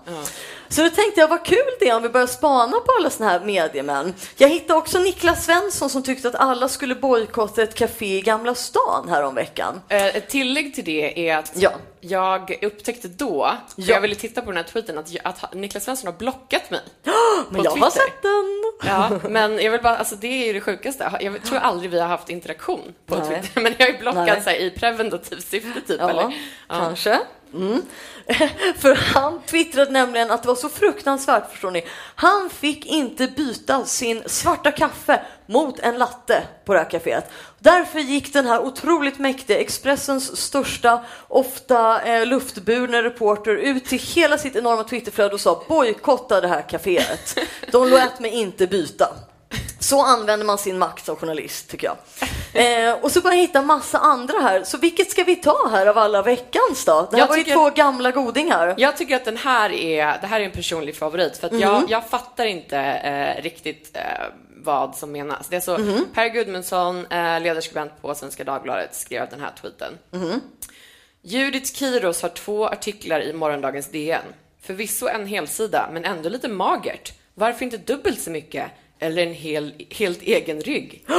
Så då tänkte jag, vad kul det är om vi börjar spana på alla såna här mediemän. Jag hittade också Niklas Svensson som tyckte att alla skulle bojkotta ett café i Gamla stan häromveckan. Eh, Ett tillägg till det är att Ja. jag upptäckte då, Ja. jag ville titta på den här tweeten, att, att Niklas Svensson har blockat mig. <gasps> Men jag har Twitter. sett den. Ja, men jag vill bara, alltså det är ju det sjukaste. Jag tror aldrig vi har haft interaktion på Nej. Twitter, men jag har ju blockat Nej. så här, i preventativt syfte typ. Ja, eller? Ja. kanske. Mm. <laughs> För han twittrade nämligen att det var så fruktansvärt, förstår ni. Han fick inte byta sin svarta kaffe mot en latte på det här kaféet. Därför gick den här otroligt mäktiga Expressens största, ofta eh, luftburna reporter ut till hela sitt enorma Twitterflöde och sa bojkotta det här kaféet. De lät mig inte byta. Så använder man sin makt som journalist, tycker jag. Eh, och så börjar jag hitta massa andra här. Så vilket ska vi ta här av alla veckans då? Det här Jag var ju två gamla godingar. Jag tycker att den här är, det här är en personlig favorit, för att Mhm. jag, jag fattar inte eh, riktigt eh, vad som menas. Det är så, Mhm. Per Gudmundsson, eh, ledarskribent på Svenska Dagbladet, skrev den här tweeten. Mhm. Judith Kiros har två artiklar i morgondagens DN. Förvisso en helsida, men ändå lite magert. Varför inte dubbelt så mycket? Eller en hel, helt egen rygg? <gasps>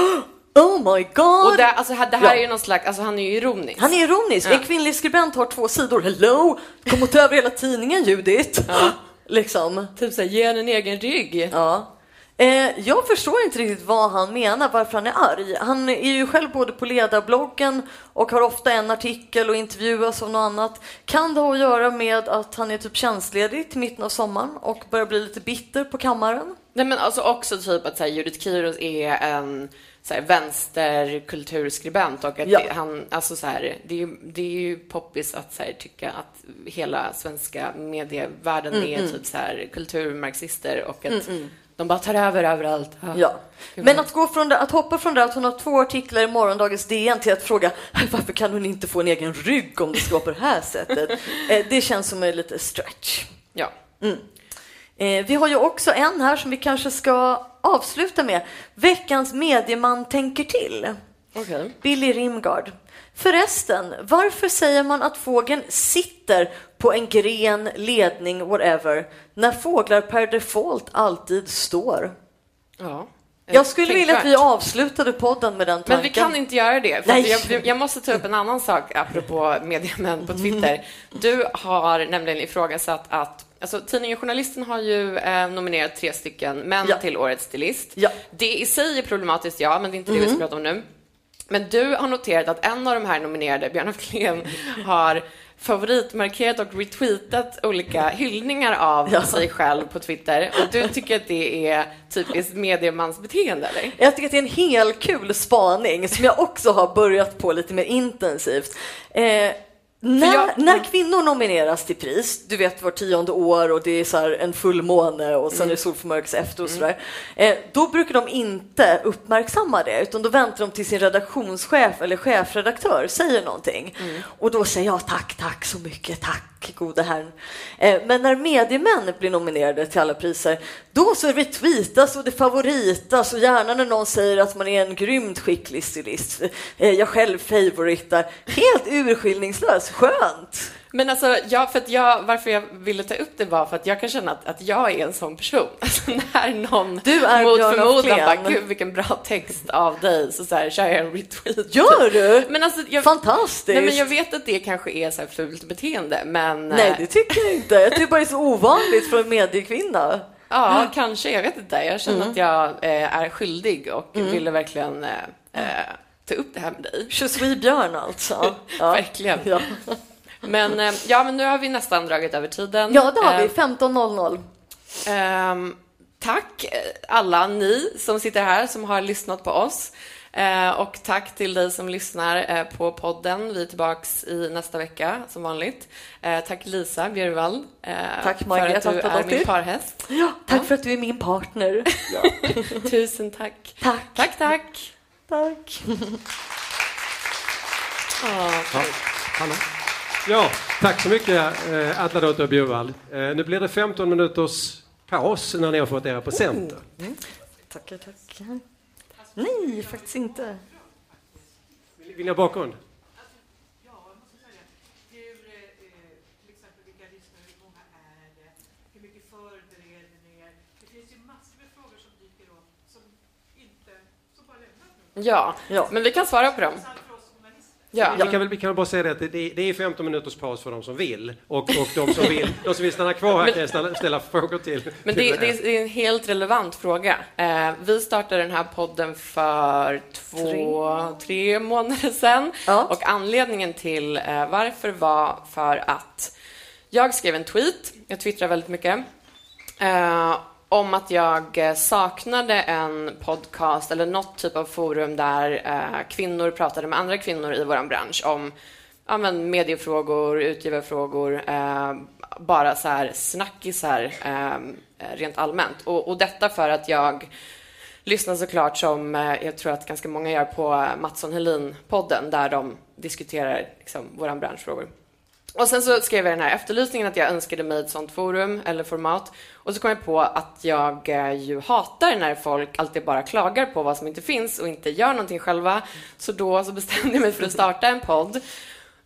Oh my god! Och det, alltså, det här Ja. är ju någon slags, alltså han är ju ironisk. Han är ironisk. Ja. En kvinnlig skribent har två sidor. Hello! Kom och ta över hela tidningen, Judith. <gasps> Liksom. Typ såhär, ge henne en egen rygg. Ja. Eh, jag förstår inte riktigt vad han menar, varför han är arg. Han är ju själv både på ledarbloggen och har ofta en artikel och intervjuas av något annat. Kan det ha att göra med att han är typ tjänstledig till mitten av sommaren och börjar bli lite bitter på kammaren? Nej men alltså också typ att så här, Judith Kiros är en så här, vänsterkulturskribent och att Ja. det, han, alltså så här, det är ju, det är ju poppis att så här, tycka att hela svenska medievärlden Mm, är typ så här kulturmarxister och att de bara tar över överallt. Ja. Men att, gå från det, att hoppa från det att hon har två artiklar i morgondagens DN till att fråga varför kan hon inte få en egen rygg om det ska vara på det här sättet? <laughs> Eh, det känns som en lite stretch. Ja. Mm. Eh, vi har ju också en här som vi kanske ska avsluta med. Veckans medieman tänker till. Okay. Billy Rimgard. Förresten, varför säger man att fågeln sitter på en gren, ledning, whatever, när fåglar per default alltid står? Ja. Jag skulle vilja att vi avslutade podden med den tanken. Men vi kan inte göra det. För jag, jag, måste ta upp en annan sak apropå mediemän på Twitter. Du har nämligen ifrågasatt att Alltså, tidningen Journalisten har ju eh, nominerat tre stycken män ja. till Årets stilist. Ja. Det i sig är problematiskt, ja, men det är inte det mm. vi ska prata om nu. Men du har noterat att en av de här nominerade, Björn af Kleen, <laughs> har favoritmarkerat och retweetat olika hyllningar av ja. sig själv på Twitter. Och du tycker att det är typiskt mediemansbeteende, eller? Jag tycker att det är en helt kul spaning som jag också har börjat på lite mer intensivt. Eh, när, jag, när, kvinnor nomineras till pris, du vet var tionde år och det är så en fullmåne och sen mm. är det solförmörkelse efter och mm. sådär, eh, då brukar de inte uppmärksamma det utan då väntar de till sin redaktionschef eller chefredaktör säger någonting. Mm. Och då säger jag tack, tack så mycket, tack tack gode herrn. Eh, men när mediemän blir nominerade till alla priser, då så retweetas och det favoritas och gärna när någon säger att man är en grymt skicklig stylist. Eh, jag själv favoritar. Helt urskillningslöst. Skönt! Men alltså, jag, för att jag, varför jag ville ta upp det var för att jag kan känna att, att jag är en sån person. <laughs> Alltså, när någon du är mot förmodan bara, gud vilken bra text av dig, så, så här, kör jag en retweet. Gör du? Men alltså, jag, Fantastiskt! Nej, men jag vet att det kanske är så här fult beteende, men... Nej, eh, det tycker jag inte. Jag tycker bara det är så ovanligt för en mediekvinna. Ja, mm. kanske. Jag vet inte. Jag känner mm. att jag eh, är skyldig och mm. ville verkligen eh, eh, ta upp det här med dig. Je suis Björn alltså. <laughs> Ja. Verkligen. Ja. Men, eh, ja, men nu har vi nästan dragit över tiden. Ja, det har vi. 15.00. Eh, tack eh, alla ni som sitter här som har lyssnat på oss. Eh, och tack till dig som lyssnar på podden. Vi är tillbaka i nästa vecka som vanligt. Tack Lisa Björvall tack Margareta för att du är min parhäst. Ja, tack ja. för att du är min partner. <laughs> Ja. Tusen tack. Tack. Tack, tack. Tack. oh, <laughs> tack. Ja, Ja, tack så mycket eh, Atla Dotter Bjurvall. Eh, nu blir det 15 minuters paus när ni har fått era presenter. Mm. Mm. Tackar, tackar. Nej, faktiskt inte. Vill, vill ni ha bakgrund? Ja, ja, men vi kan svara på dem. Ja. Vi, kan väl, vi kan väl bara säga det att det, det är 15 minuters paus för de som vill och, och de, som vill, <laughs> de som vill stanna kvar här kan ställa, ställa frågor till. Men till det, det, är, <laughs> det, är en helt relevant fråga. Eh, vi startade den här podden för två, tre, tre månader sedan ja. och anledningen till eh, varför var för att jag skrev en tweet, jag twittrar väldigt mycket, eh, om att jag eh, saknade en podcast eller något typ av forum där eh, kvinnor pratade med andra kvinnor i vår bransch om ja, men mediefrågor, utgivarfrågor, eh, bara så här snackisar eh, rent allmänt. Och, och, detta för att jag lyssnar såklart som eh, jag tror att ganska många gör på Mattsson Helin-podden där de diskuterar liksom, vår branschfrågor. Och sen så skrev jag den här efterlysningen att jag önskade mig ett sånt forum eller format. Och så kom jag på att jag eh, ju hatar när folk alltid bara klagar på vad som inte finns och inte gör någonting själva. Så då så bestämde jag mig för att starta en podd.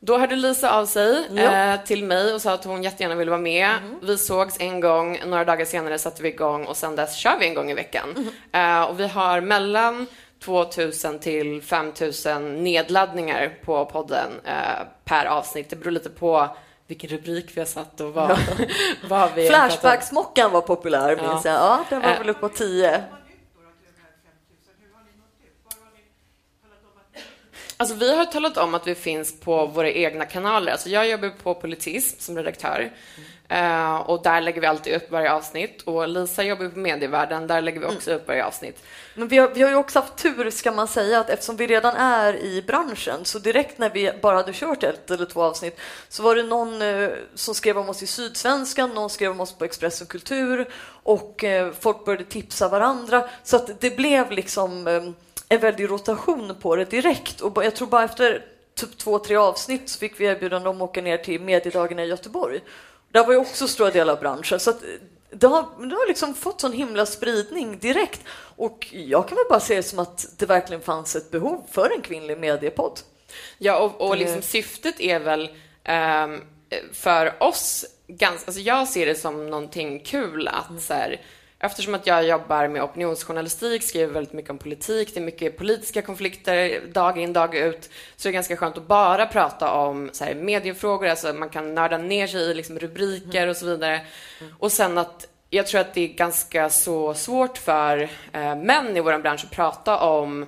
Då hörde Lisa av sig eh, till mig och sa att hon jättegärna ville vara med. Mm. Vi sågs en gång, några dagar senare satte vi igång och sen dess kör vi en gång i veckan. Mm. Eh, och vi har mellan 2000 till 5000 nedladdningar på podden eh, per avsnitt. Det beror lite på vilken rubrik vi har satt och vad, <laughs> vad vi Flashback-smockan var populär, ja. minns jag. Ja, den var eh. väl uppe på 10. Alltså, vi har talat om att vi finns på våra egna kanaler. Alltså, jag jobbar på Politism som redaktör. Mm. Uh, och där lägger vi alltid upp varje avsnitt. Och Lisa jobbar på Medievärlden, där lägger vi också mm. upp varje avsnitt. Men vi har, vi har ju också haft tur, ska man säga, att eftersom vi redan är i branschen, så direkt när vi bara hade kört ett eller två avsnitt, så var det någon uh, som skrev om oss i Sydsvenskan, någon skrev om oss på Expressen Kultur och uh, folk började tipsa varandra. Så att det blev liksom um, en väldig rotation på det direkt. Och jag tror bara efter typ två, tre avsnitt så fick vi erbjudande om att åka ner till mediedagarna i Göteborg. Det var ju också stora delar av branschen. Så det har, det har liksom fått sån himla spridning direkt. Och jag kan väl bara se det som att det verkligen fanns ett behov för en kvinnlig mediepodd. Ja, och, och liksom syftet är väl um, för oss, ganska, alltså jag ser det som någonting kul att mm. så här, Eftersom att jag jobbar med opinionsjournalistik, skriver väldigt mycket om politik, det är mycket politiska konflikter dag in, dag ut, så det är ganska skönt att bara prata om så här, mediefrågor, alltså man kan nörda ner sig i liksom rubriker och så vidare. Och sen att jag tror att det är ganska så svårt för eh, män i vår bransch att prata om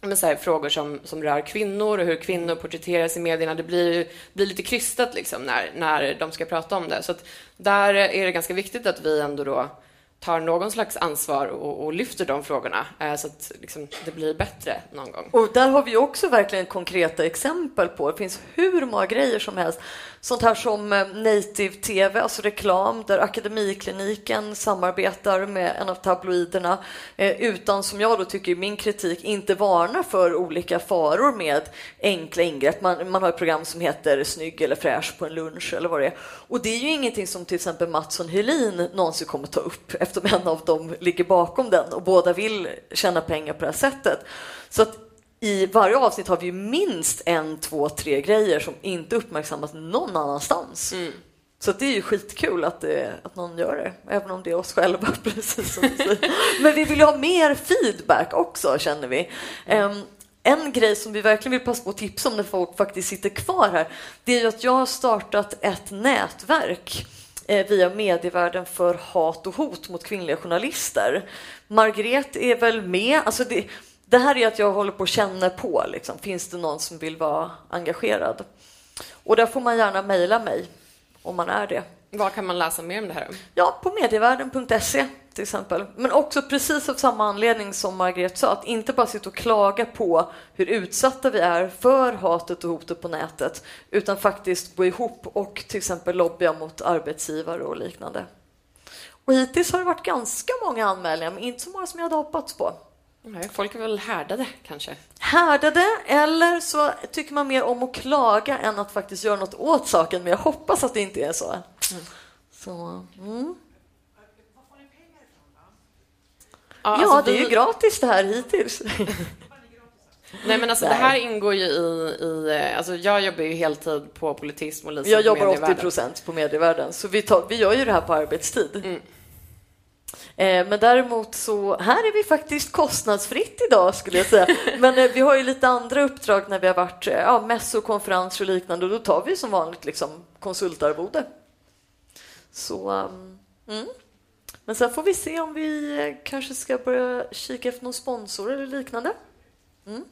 men så här, frågor som, som rör kvinnor och hur kvinnor porträtteras i medierna. Det blir, blir lite krystat liksom när, när de ska prata om det. Så att där är det ganska viktigt att vi ändå då tar någon slags ansvar och, och lyfter de frågorna eh, så att liksom, det blir bättre någon gång. Och där har vi också verkligen konkreta exempel på. Det finns hur många grejer som helst Sånt här som eh, native tv, alltså reklam, där Akademikliniken samarbetar med en av tabloiderna eh, utan, som jag då tycker i min kritik, inte varnar för olika faror med enkla ingrepp. Man, man har ett program som heter Snygg eller fräsch på en lunch eller vad det är. Och det är ju ingenting som till exempel Matsson Helin någonsin kommer ta upp eftersom en av dem ligger bakom den och båda vill tjäna pengar på det här sättet. Så att i varje avsnitt har vi minst en, två, tre grejer som inte uppmärksammas någon annanstans. Mm. Så det är ju skitkul att, det, att någon gör det, även om det är oss själva. <laughs> precis som Men vi vill ju ha mer feedback också, känner vi. Um, en grej som vi verkligen vill passa på att tipsa om när folk faktiskt sitter kvar här, det är ju att jag har startat ett nätverk eh, via medievärlden för hat och hot mot kvinnliga journalister. Margret är väl med. Alltså det, det här är att jag håller på att känna på. Liksom. Finns det någon som vill vara engagerad? Och där får man gärna mejla mig om man är det. Var kan man läsa mer om det här? Ja, på medievärlden.se till exempel. Men också precis av samma anledning som Margret sa, att inte bara sitta och klaga på hur utsatta vi är för hatet och hotet på nätet, utan faktiskt gå ihop och till exempel lobbya mot arbetsgivare och liknande. Och hittills har det varit ganska många anmälningar, men inte så många som jag hade hoppats på. Nej, folk är väl härdade kanske? Härdade, eller så tycker man mer om att klaga än att faktiskt göra något åt saken. Men jag hoppas att det inte är så. Mm. så mm. Ja, alltså ja det är ju gratis det här hittills. <laughs> Nej men alltså Nej. det här ingår ju i, i, alltså jag jobbar ju heltid på politism och Lisa Jag jobbar 80 procent på medievärlden, så vi, tar, vi gör ju det här på arbetstid. Mm. Eh, men däremot så här är vi faktiskt kostnadsfritt idag skulle jag säga. Men eh, vi har ju lite andra uppdrag när vi har varit eh, ja, mässor, konferenser och liknande och då tar vi som vanligt liksom konsultarvode. Så mm. mm. Men sen får vi se om vi kanske ska börja kika efter någon sponsor eller liknande. Mm.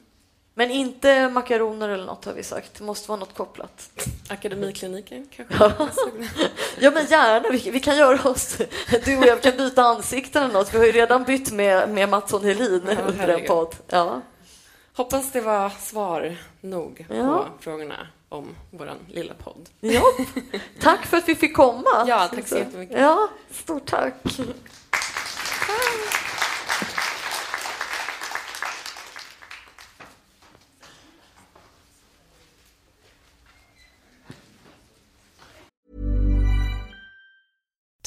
Men inte makaroner eller något har vi sagt. Det måste vara något kopplat. Akademikliniken kanske? Ja, <laughs> ja men gärna. Vi, vi, kan göra oss... Du och jag kan byta ansikten eller något. Vi har ju redan bytt med, med Mattsson Helin ja, under en podd. Ja. Hoppas det var svar nog ja. på frågorna om vår lilla podd. Ja, tack för att vi fick komma. Ja, tack så jättemycket. Ja, stort tack. <laughs>